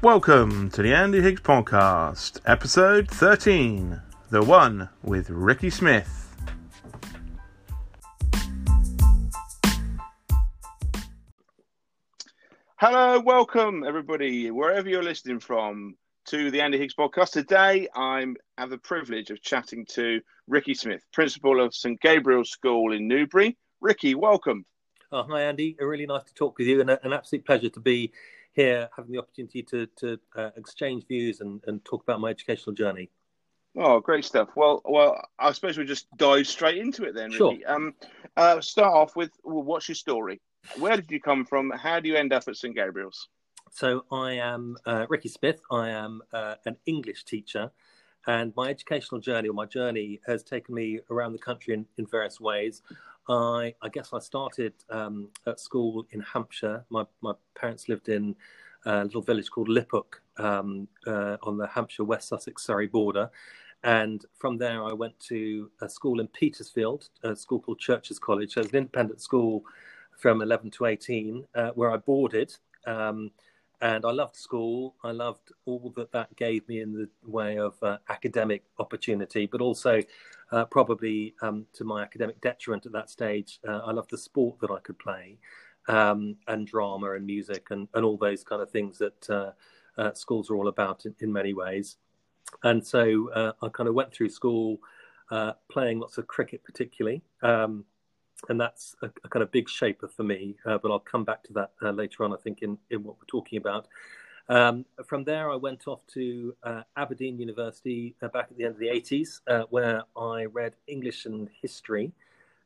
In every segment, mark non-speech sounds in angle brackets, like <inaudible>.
Welcome to the Andy Higgs Podcast, episode 13, the one with Ricky Smith. Hello, welcome everybody, wherever you're listening from, to the Andy Higgs Podcast. Today, I have the privilege of chatting to Ricky Smith, principal of St Gabriel's School in Newbury. Ricky, welcome. Oh, hi, Andy. Really nice to talk with you, and an absolute pleasure to be here having the opportunity to, to uh, exchange views and, and talk about my educational journey. Oh, great stuff. Well, well, I suppose we'll just dive straight into it then. Sure. Ricky. Um, uh, start off with well, what's your story? Where did you come from? How do you end up at St Gabriel's? So I am uh, Ricky Smith. I am uh, an English teacher, and my educational journey or my journey has taken me around the country in, in various ways. I, I guess I started um, at school in Hampshire. My, my parents lived in a little village called Liphook um, uh, on the Hampshire West Sussex Surrey border. And from there, I went to a school in Petersfield, a school called Churcher's College. So it was an independent school from 11 to 18, uh, where I boarded. Um, and I loved school. I loved all that that gave me in the way of uh, academic opportunity, but also uh, probably um, to my academic detriment at that stage. Uh, I loved the sport that I could play, um, and drama and music and, and all those kind of things that uh, uh, schools are all about in, in many ways. And so uh, I kind of went through school playing lots of cricket, particularly. Um, and that's a, a, kind of big shaper for me. Uh, but I'll come back to that uh, later on, I think, in, in what we're talking about. Um, from there, I went off to uh, Aberdeen University uh, back at the end of the 80s, uh, where I read English and history.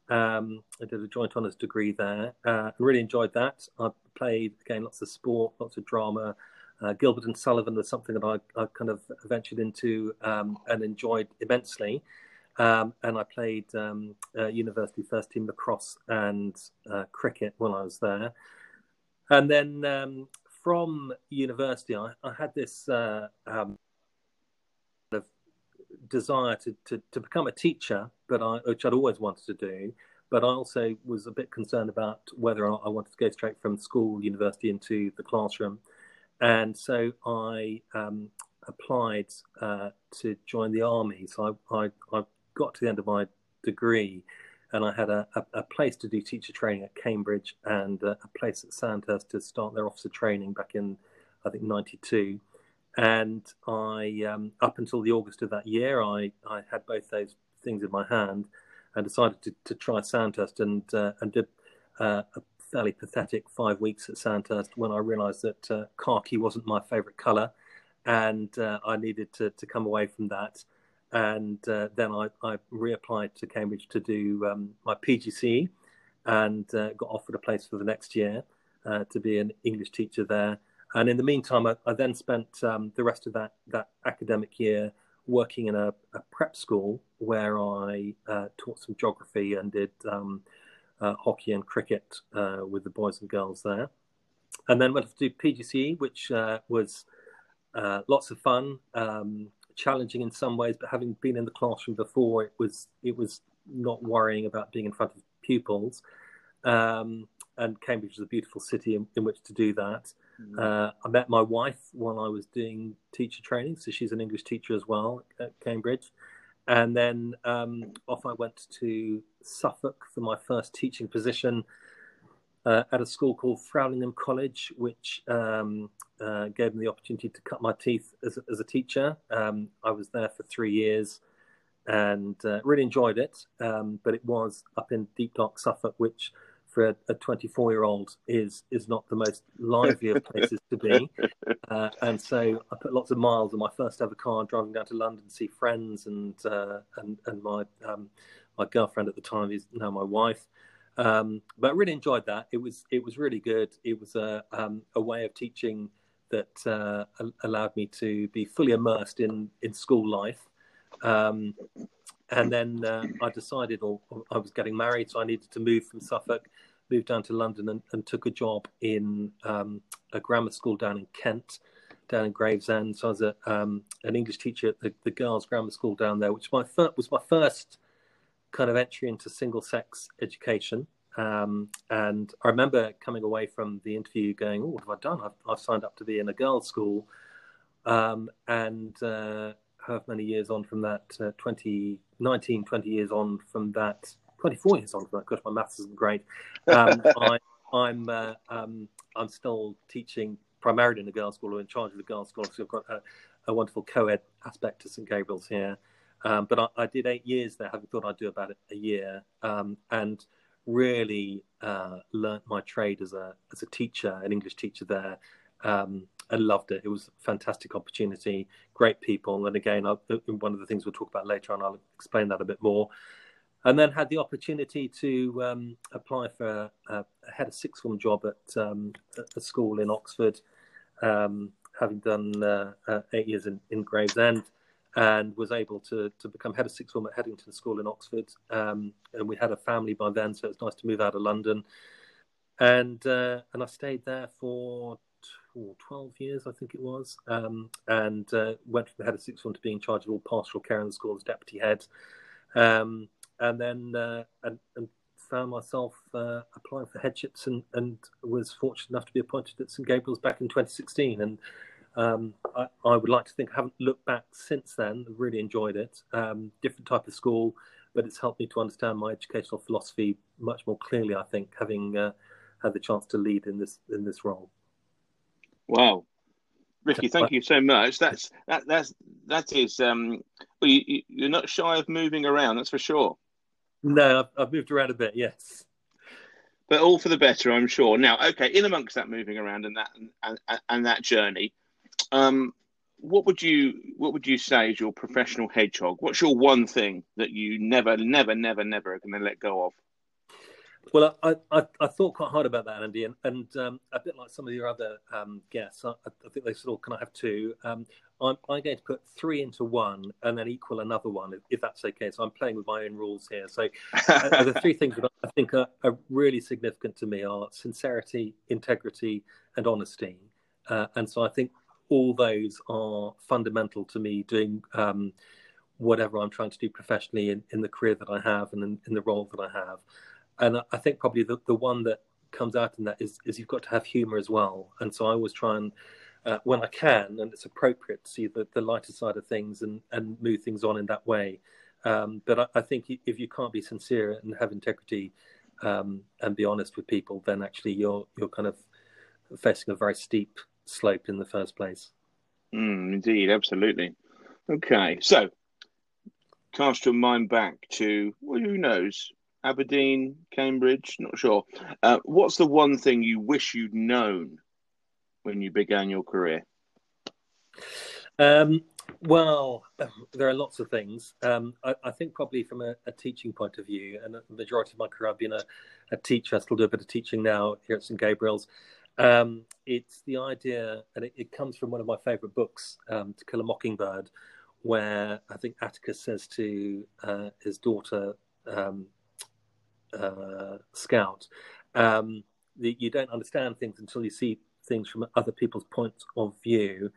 Um, I did a joint honours degree there. Uh, I really enjoyed that. I played, again, lots of sport, lots of drama. Gilbert and Sullivan was something that I, I kind of ventured into um, and enjoyed immensely. Um, and I played um, uh, university first team lacrosse and uh, cricket while I was there. And then um, from university, I, I had this uh, um, of desire to, to, to, become a teacher, but I, which I'd always wanted to do. But I also was a bit concerned about whether I wanted to go straight from school, university into the classroom. And so I um, applied uh, to join the army. So I, I, I got to the end of my degree and I had a, a, a place to do teacher training at Cambridge and a, a place at Sandhurst to start their officer training back in, I think, 92. And I, um, up until the August of that year, I, I had both those things in my hand and decided to, to try Sandhurst and, uh, and did uh, a fairly pathetic five weeks at Sandhurst when I realised that uh, khaki wasn't my favourite colour and uh, I needed to, to come away from that and uh, then I, I, reapplied to Cambridge to do um, my PGCE and uh, got offered a place for the next year uh, to be an English teacher there. And in the meantime, I, I then spent um, the rest of that, that academic year working in a, a prep school where I uh, taught some geography and did um, uh, hockey and cricket uh, with the boys and girls there. And then went to do PGCE, which was lots of fun. Um, challenging in some ways, but having been in the classroom before, it was it was not worrying about being in front of pupils. Um, and Cambridge is a beautiful city in, in which to do that. Mm. Uh, I met my wife while I was doing teacher training, so she's an English teacher as well at Cambridge. And then um, off I went to Suffolk for my first teaching position uh, at a school called Framlingham College, which um, uh, gave me the opportunity to cut my teeth as, as a teacher. Um, I was there for three years and uh, really enjoyed it. Um, but it was up in deep dark Suffolk, which for a 24 year old is is not the most lively of places to be. <laughs> Uh, and so I put lots of miles on my first ever car, driving down to London to see friends and uh, and and my um, my girlfriend at the time is now my wife. Um, but I really enjoyed that. It was it was really good. It was a um, a way of teaching that uh, allowed me to be fully immersed in in school life. Um, and then uh, I decided, or, or, I was getting married, so I needed to move from Suffolk, moved down to London, and, and took a job in um, a grammar school down in Kent, down in Gravesend. So I was a, um, an English teacher at the, the girls' grammar school down there, which my fir- was my first kind of entry into single sex education. Um, and I remember coming away from the interview going, "Oh, what have I done? I've, I've signed up to be in a girls' school." Um, and uh, however many years on from that, uh, 20, 19, 20 years on from that, 24 years on from that, gosh, my maths isn't great. Um, <laughs> I, I'm, uh, um, I'm still teaching primarily in a girls' school or in charge of the girls' school. So I've got a, a wonderful co-ed aspect to St Gabriel's here. Um, but I, I, did eight years there, having thought I'd do about a year, um, and really uh, learnt my trade as a as a teacher, an English teacher there. Um, I loved it. It was a fantastic opportunity, great people, and again, I'll, one of the things we'll talk about later on, I'll explain that a bit more. And then had the opportunity to um, apply for a, a, head of sixth form job at um, a school in Oxford, um, having done uh, uh, eight years in, in Gravesend and was able to to become head of sixth form at Headington School in Oxford. Um, and we had a family by then, so it was nice to move out of London. And uh, and I stayed there for 12 years, I think it was, um, and uh, went from head of sixth form to being in charge of all pastoral care in the school as deputy head. Um, and then uh, and, and, found myself uh, applying for headships and, and was fortunate enough to be appointed at St Gabriel's back in 2016. And um, I, I, would like to think I haven't looked back since then. Really enjoyed it. Um, different type of school, but it's helped me to understand my educational philosophy much more clearly. I think having uh, had the chance to lead in this in this role. Wow, Ricky, thank you so much. That's that that's that is um. Well, you, you're not shy of moving around, that's for sure. No, I've, I've moved around a bit. Yes but all for the better, I'm sure. Now, okay, in amongst that moving around and that and, and, and that journey, um, what would you what would you say is your professional hedgehog? What's your one thing that you never, never, never, never are going to let go of? Well, I, I, I, thought quite hard about that, Andy, and, and um, a bit like some of your other um, guests, I, I, think they said, "Oh, can I have two? Um, I'm, I'm, going to put three into one and then equal another one, if, if that's okay. So I'm playing with my own rules here. So uh, the three things that I think are, are, really significant to me are sincerity, integrity, and honesty. Uh, and so I think all those are fundamental to me doing um, whatever I'm trying to do professionally in, in the career that I have and in, in the role that I have. And I think probably the, the one that comes out in that is, is you've got to have humor as well. And so I always try and, uh, when I can, and it's appropriate to see the, the lighter side of things and, and move things on in that way. Um, but I, I, think if you can't be sincere and have integrity um, and be honest with people, then actually you're you're kind of facing a very steep slope in the first place. Mm, indeed, absolutely. Okay, so cast your mind back to well, who knows Aberdeen, Cambridge, not sure. Uh, what's the one thing you wish you'd known when you began your career? Um, well, <sighs> there are lots of things. Um, I, I, think probably from a, a, teaching point of view, and the majority of my career, I've been a, a, teacher. I still do a bit of teaching now here at St Gabriel's. Um, it's the idea, and it, it, comes from one of my favourite books, um, To Kill a Mockingbird, where I think Atticus says to uh, his daughter, um, uh, Scout, um, that you don't understand things until you see things from other people's points of view.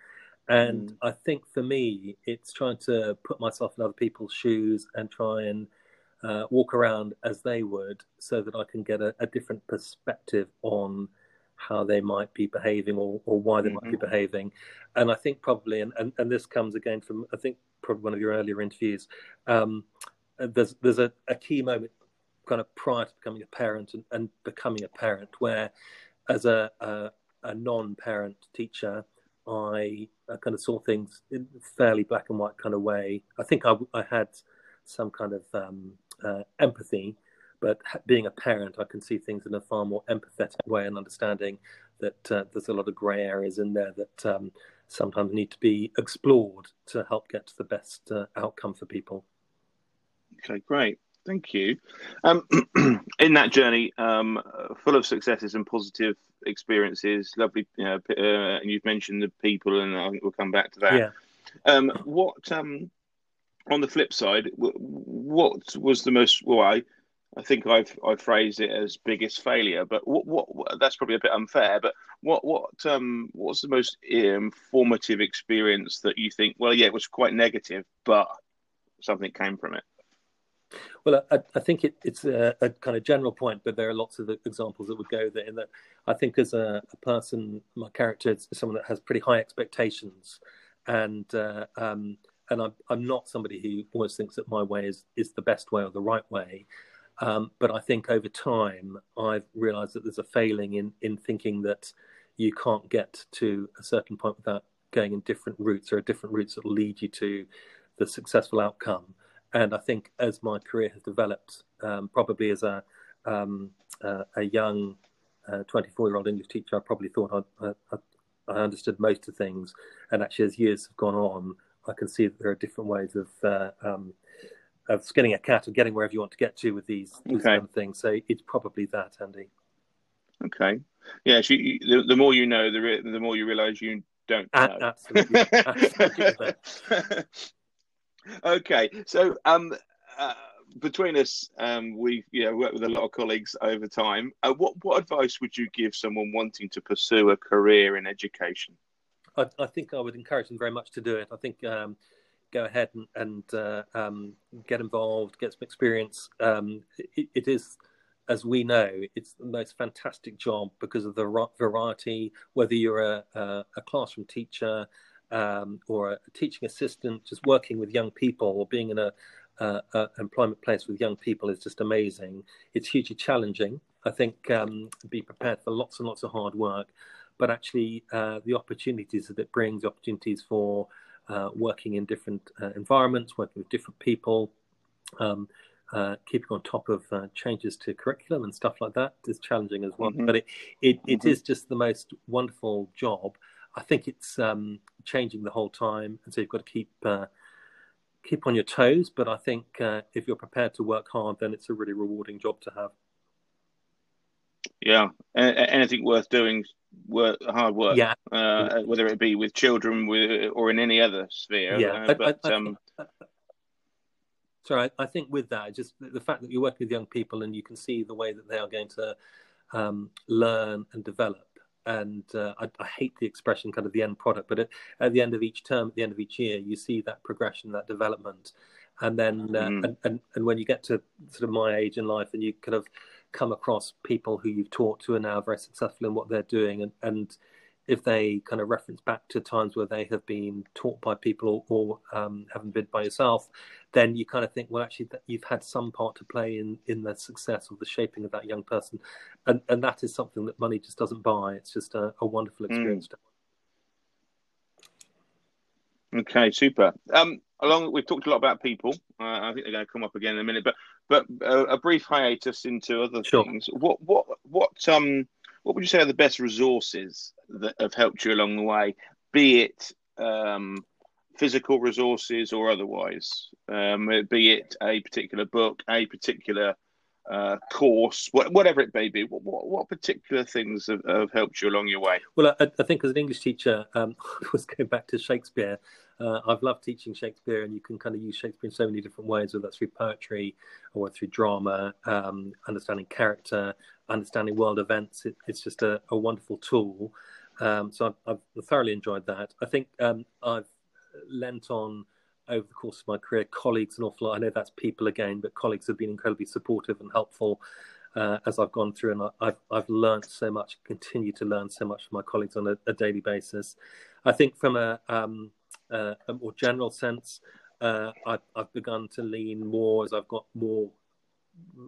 And mm. I think for me, it's trying to put myself in other people's shoes and try and uh, walk around as they would so that I can get a, a different perspective on how they might be behaving or, or why they mm-hmm. might be mm-hmm. behaving. And I think probably, and, and, and this comes again from, I think, probably one of your earlier interviews, um, there's, there's a, a key moment kind of prior to becoming a parent and, and becoming a parent, where as a, a, a non-parent teacher, I, I, kind of saw things in a fairly black and white kind of way. I think I, I had some kind of um, uh, empathy, but being a parent, I can see things in a far more empathetic way and understanding that uh, there's a lot of grey areas in there that um, sometimes need to be explored to help get to the best uh, outcome for people. Okay, great. Thank you. Um, <clears throat> in that journey, um, full of successes and positive experiences, lovely, you know, uh, and you've mentioned the people, and I think we'll come back to that. Yeah. Um, what, um, on the flip side, what was the most, well, I, think I've I phrased it as biggest failure, but what, what that's probably a bit unfair. But what what um what's the most informative experience that you think? Well, yeah, it was quite negative, but something came from it. Well, I, I think it, it's a, a, kind of general point, but there are lots of examples that would go there. That, I think as a, a person, my character is someone that has pretty high expectations, and uh, um, and I'm I'm not somebody who always thinks that my way is is the best way or the right way. Um, but I think over time, I've realised that there's a failing in in thinking that you can't get to a certain point without going in different routes or different routes that lead you to the successful outcome. And I think as my career has developed, um, probably as a um, uh, a young 24 uh, year old English teacher, I probably thought I, I, I, understood most of things. And actually, as years have gone on, I can see that there are different ways of uh, um, of skinning a cat or getting wherever you want to get to with these, these okay. kind of things. So it's probably that, Andy. Okay. Yeah. So you, the, the, more you know, the the more you realise you don't know. Absolutely. absolutely. <laughs> okay. So um. Uh, between us, um, we yeah worked with a lot of colleagues over time. Uh, what what advice would you give someone wanting to pursue a career in education? I, I think I would encourage them very much to do it. I think um, go ahead and, and uh, um, get involved, get some experience. Um, it, it is, as we know, it's the most fantastic job because of the variety. Whether you're a, a, a classroom teacher um, or a teaching assistant, just working with young people or being in a, a, employment place with young people is just amazing. It's hugely challenging. I think um, be prepared for lots and lots of hard work, but actually uh, the opportunities that it brings, opportunities for uh, working in different uh, environments, working with different people, um, uh, keeping on top of uh, changes to curriculum and stuff like that is challenging as well. Mm-hmm. But it, it, it mm-hmm. is just the most wonderful job. I think it's um, changing the whole time, and so you've got to keep uh, keep on your toes. But I think uh, if you're prepared to work hard, then it's a really rewarding job to have. Yeah, anything worth doing, work, hard work. Yeah, uh, whether it be with children with, or in any other sphere. Yeah, uh, but I, I, um... sorry, I think with that, just the fact that you work with young people and you can see the way that they are going to um, learn and develop. And uh, I, I, hate the expression kind of the end product, but at, at, the end of each term, at the end of each year, you see that progression, that development, and then uh, mm. and, and and when you get to sort of my age in life, and you kind of come across people who you've taught to are now very successful in what they're doing and, and if they kind of reference back to times where they have been taught by people or, or um, haven't been by yourself, then you kind of think, well, actually, that you've had some part to play in in the success or the shaping of that young person, and and that is something that money just doesn't buy. It's just a, a wonderful experience. Mm. Okay, super. Um, along, we've talked a lot about people. Uh, I think they're going to come up again in a minute, but but uh, a brief hiatus into other sure. things. What what what um what would you say are the best resources that have helped you along the way? Be it um, physical resources or otherwise, um, be it a particular book, a particular uh, course, whatever it may be. What, what, what particular things have, have, helped you along your way? Well, I, I think as an English teacher, um, <laughs> I was going back to Shakespeare. Uh, I've loved teaching Shakespeare, and you can kind of use Shakespeare in so many different ways, whether that's through poetry or through drama, um, understanding character, understanding world events. It, it's just a, a wonderful tool. Um, so I've, I've, thoroughly enjoyed that. I think um, I've lent on over the course of my career colleagues an awful lot. I know that's people again, but colleagues have been incredibly supportive and helpful. Uh, as I've gone through, and I, have I've learned so much, continue to learn so much from my colleagues on a, a daily basis. I think from a um, uh, a more general sense, uh, I've, I've, begun to lean more as I've got more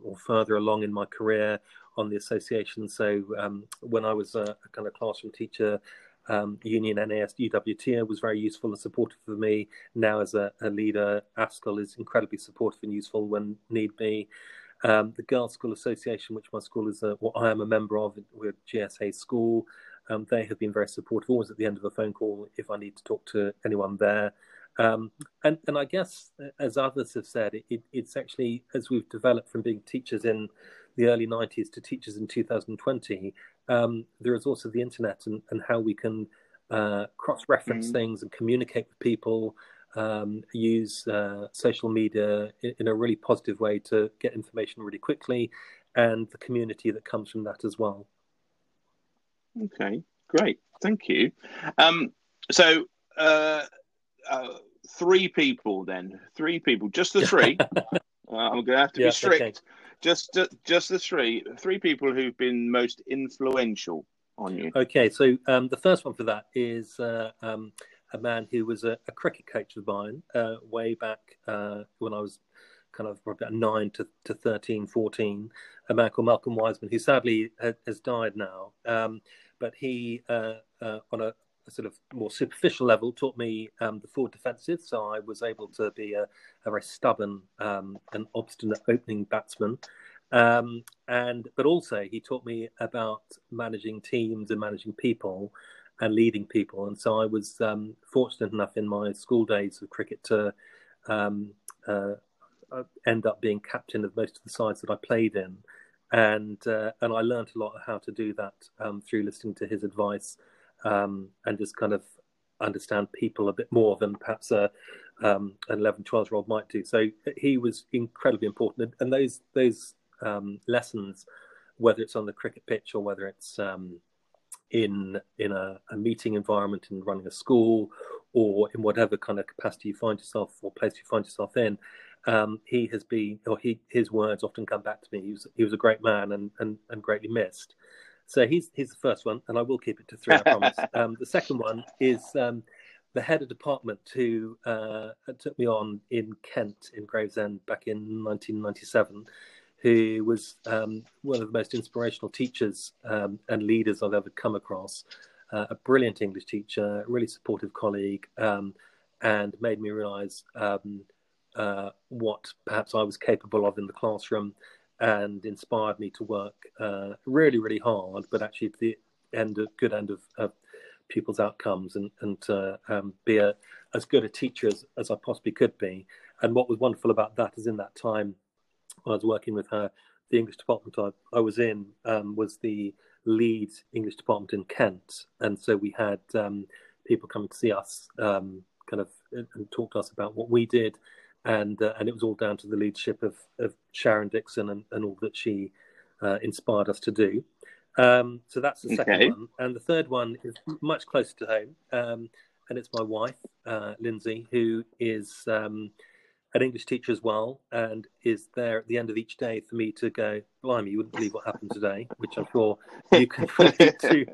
or further along in my career on the association. So um, when I was a, a, kind of classroom teacher, um, Union NAS UWT was very useful and supportive for me. Now as a, a leader, ASCL is incredibly supportive and useful when need be. Um, the Girls' School Association, which my school is, a, what I am a member of, with GSA School, um, they have been very supportive, always at the end of a phone call if I need to talk to anyone there. Um, and, and I guess, as others have said, it, it, it's actually, as we've developed from being teachers in the early 90s to teachers in 2020, um, there is also the internet and, and how we can uh, cross reference mm-hmm. things and communicate with people, um, use uh, social media in, in, a really positive way to get information really quickly, and the community that comes from that as well. Okay, great. Thank you. Um, so, uh, uh, three people then, three people, just the three. <laughs> Uh, I'm going to have to yeah, be strict. Okay. Just, just the three, three people who've been most influential on you. Okay, so um, the first one for that is uh, um, a man who was a, a cricket coach of mine uh, way back uh, when I was kind of about nine to, to 13, 14, a man called Malcolm Wiseman, who sadly has died now. Um, but he, uh, uh, on a, a, sort of more superficial level, taught me um, the forward defensive. So I was able to be a, a very stubborn um, and obstinate opening batsman. Um, and but also he taught me about managing teams and managing people and leading people. And so I was um, fortunate enough in my school days of cricket to um, uh, uh, end up being captain of most of the sides that I played in. And uh, and I learned a lot how to do that um, through listening to his advice um, and just kind of understand people a bit more than perhaps a, um, an 11, 12 year old might do. So he was incredibly important. And those those um, lessons, whether it's on the cricket pitch or whether it's um, in in a, a, meeting environment in running a school or in whatever kind of capacity you find yourself or place you find yourself in um, he has been or he his words often come back to me. He was he was a great man and and, and greatly missed. So he's he's the first one and i will keep it to three i promise. <laughs> Um, the second one is um, the head of department who uh, took me on in kent in gravesend back in 1997 who was um, one of the most inspirational teachers um, and leaders I've ever come across. Uh, a brilliant English teacher, really supportive colleague, um, and made me realise um, uh, what perhaps I was capable of in the classroom, and inspired me to work uh, really, really hard, but actually to the end of good end of, of pupils' outcomes, and and uh, um, be a, as good a teacher as, as I possibly could be. And what was wonderful about that is in that time when I was working with her, the English department I, I was in um, was the lead English department in Kent, and so we had um, people coming to see us, um, kind of, and talk to us about what we did, and uh, and it was all down to the leadership of, of Sharon Dixon and, and all that she uh, inspired us to do. Um, so that's the second okay. one, and the third one is much closer to home, um, and it's my wife, uh, Lindsay, who is um, an English teacher as well, and is there at the end of each day for me to go, blimey, you wouldn't believe what happened today, which I'm sure you can <laughs> relate to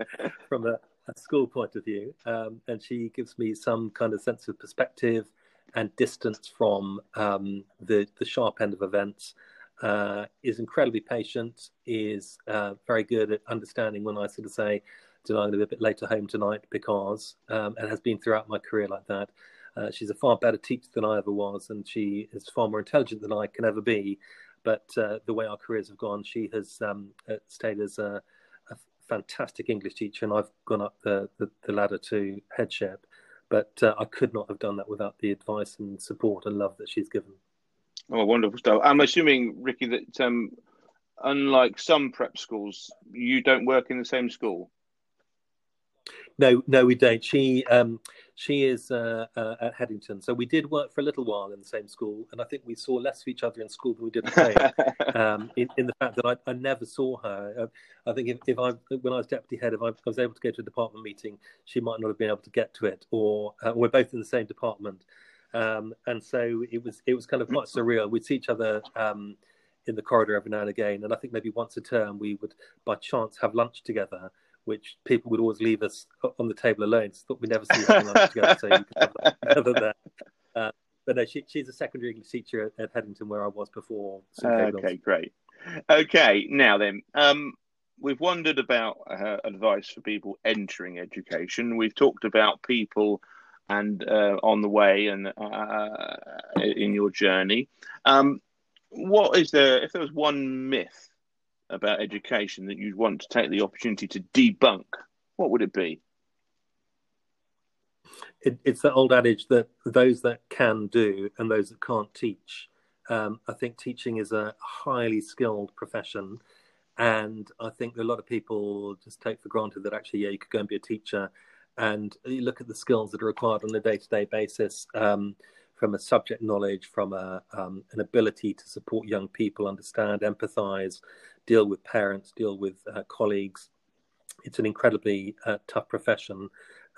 from a, a, school point of view. Um, and she gives me some kind of sense of perspective and distance from um, the, the sharp end of events. Uh, is incredibly patient, is uh, very good at understanding when I sort of say, I'm going to be a bit later home tonight because, um, and has been throughout my career like that. Uh, she's a far better teacher than I ever was, and she is far more intelligent than I can ever be. But uh, the way our careers have gone, she has um, uh, stayed as a, a, fantastic English teacher, and I've gone up the, the, the ladder to headship. But uh, I could not have done that without the advice and support and love that she's given. Oh, wonderful stuff! I'm assuming, Ricky, that um, unlike some prep schools, you don't work in the same school. No, no, we don't. She um, she is uh, uh, at Headington, so we did work for a little while in the same school, and I think we saw less of each other in school than we did at home. <laughs> um, in, in, the fact that I, I never saw her. Uh, I think if, if, I when I was deputy head, if I, was able to go to a department meeting, she might not have been able to get to it, or uh, we're both in the same department, um, and so it was it was kind of quite surreal. We'd see each other. Um, in the corridor every now and again, and I think maybe once a term we would, by chance, have lunch together which people would always leave us on the table alone. So thought we never see lunch together, so you have together. <laughs> Uh, but no, she, she's a secondary English teacher at, at Headington, where I was before. okay, great. Okay, now then, um, we've wondered about uh, advice for people entering education. We've talked about people and uh, on the way and uh, in your journey. Um, what is there? If there was one myth about education that you'd want to take the opportunity to debunk, what would it be? It, it's the old adage that those that can do and those that can't teach. Um, I think teaching is a highly skilled profession, and I think a lot of people just take for granted that actually, yeah, you could go and be a teacher. And you look at the skills that are required on a day-to-day basis. Um, from a subject knowledge, from a, um, an ability to support young people, understand, empathize, deal with parents, deal with uh, colleagues. It's an incredibly uh, tough profession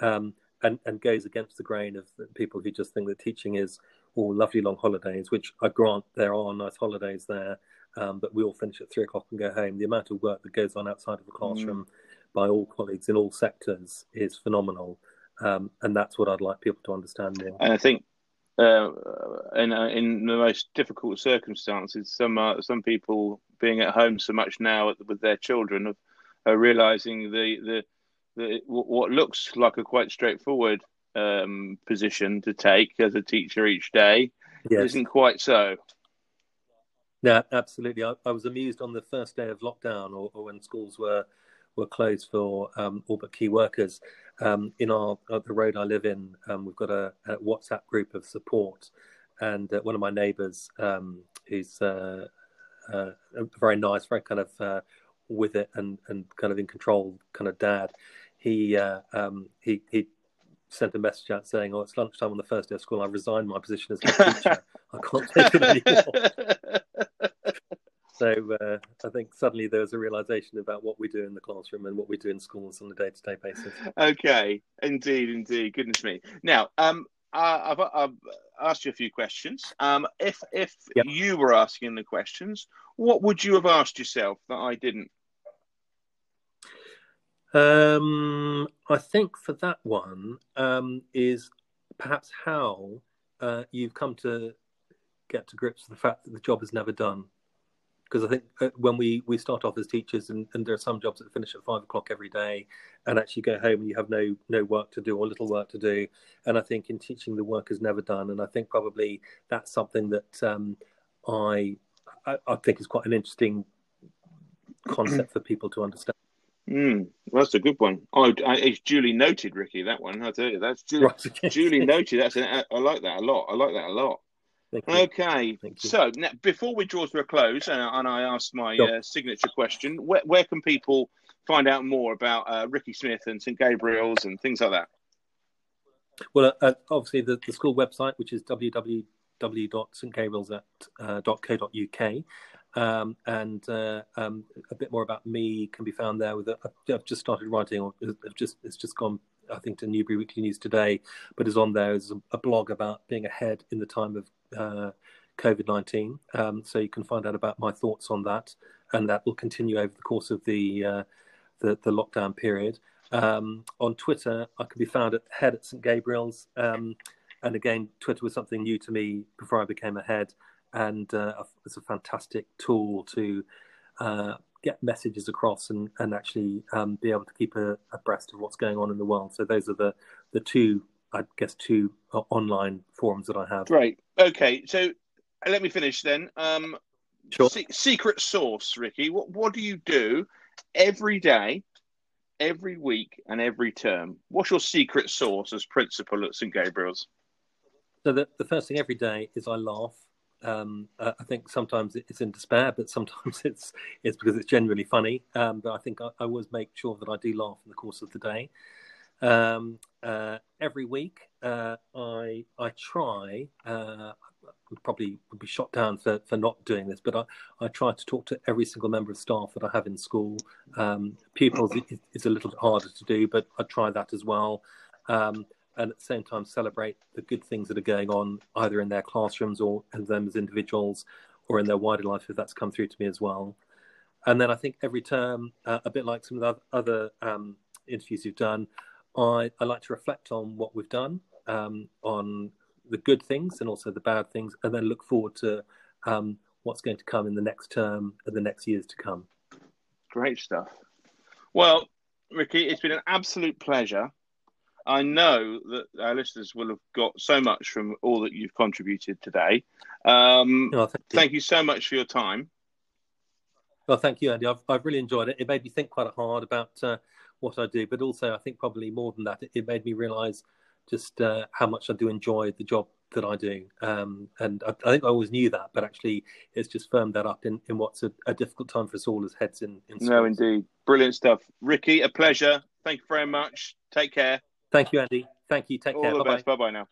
um, and, and goes against the grain of people who just think that teaching is all lovely long holidays, which I grant there are nice holidays there, um, but we all finish at three o'clock and go home. The amount of work that goes on outside of the classroom mm. by all colleagues in all sectors is phenomenal, um, and that's what I'd like people to understand more. And I think. Uh, in uh, in the most difficult circumstances, some uh, some people being at home so much now with their children are realizing the, the the what looks like a quite straightforward um, position to take as a teacher each day yes. isn't quite so. Yeah, absolutely. I, I, was amused on the first day of lockdown, or, or when schools were were closed for um, all but key workers. Um, in our uh, the road I live in, um, we've got a, a, WhatsApp group of support, and uh, one of my neighbours, um, who's uh, uh, very nice, very kind of uh, with it and and kind of in control, kind of dad. He uh, um, he he sent a message out saying, "Oh, it's lunchtime on the first day of school. I resigned my position as a <laughs> teacher. I can't take it anymore." so uh, I think suddenly there was a realization about what we do in the classroom and what we do in schools on a day-to-day basis. Okay, indeed, indeed. Goodness me. Now, um, I've, I've, asked you a few questions. Um, if if yep. you were asking the questions, what would you have asked yourself that I didn't? Um, I think for that one um, is perhaps how uh, you've come to get to grips with the fact that the job is never done. Because I think uh, when we, we start off as teachers, and, and there are some jobs that finish at five o'clock every day, and actually go home and you have no no work to do or little work to do. And I think in teaching, the work is never done. And I think probably that's something that um, I, I I think is quite an interesting concept for people to understand. Mm, well, that's a good one. Oh, it's duly noted, Ricky. That one, I tell you, that's duly, right. duly <laughs> noted. That's an, I like that a lot. I like that a lot. Okay, so now, before we draw to a close, and, and I ask my sure. uh, signature question, where, where, can people find out more about uh, Ricky Smith and St Gabriel's and things like that? Well, uh, obviously the, the school website, which is www.stgabriels.co.uk. Uh, um, and uh, um, a bit more about me can be found there. With a, I've just started writing, or I've just it's just gone, I think, to Newbury Weekly News today, but is on there as a, blog about being ahead in the time of uh, COVID nineteen. Um, so you can find out about my thoughts on that, and that will continue over the course of the uh, the, the, lockdown period. Um, on Twitter, I can be found at head at St Gabriel's. Um, and again, Twitter was something new to me before I became a head and uh, it's a fantastic tool to uh, get messages across and, and actually um, be able to keep a, abreast of what's going on in the world. So those are the the two, I guess, two uh, online forums that I have. Right. Okay. So let me finish then. Um, sure. Se- secret sauce, Ricky. What what do you do every day? Every week and every term. What's your secret sauce as principal at St Gabriel's? So the, the first thing every day is I laugh um, uh, I think sometimes it's in despair, but sometimes <laughs> it's it's because it's genuinely funny. Um, but I think I, I, always make sure that I do laugh in the course of the day. Um, uh, every week, uh, I I try. Uh, probably would be shot down for, for not doing this, but I, I try to talk to every single member of staff that I have in school. Um, pupils is, a little harder to do, but I try that as well. Um, and at the same time celebrate the good things that are going on either in their classrooms or in them as individuals or in their wider life if that's come through to me as well. And then i think every term uh, a bit like some of the other um, interviews you've done I, I like to reflect on what we've done um, on the good things and also the bad things and then look forward to um, what's going to come in the next term and the next years to come. Great stuff. Well ricky it's been an absolute pleasure I know that our listeners will have got so much from all that you've contributed today. Um, oh, thank, you. thank, you. so much for your time. Well, thank you, Andy. I've, I've really enjoyed it. It made me think quite hard about uh, what I do, but also I think probably more than that, it, it made me realise just uh, how much I do enjoy the job that I do. Um, and I, I, think I always knew that, but actually it's just firmed that up in, in what's a, a difficult time for us all as heads in, in No, indeed. Brilliant stuff. Ricky, a pleasure. Thank you very much. Take care. Thank you, Andy. Thank you. Take All care. Bye bye. Bye bye now.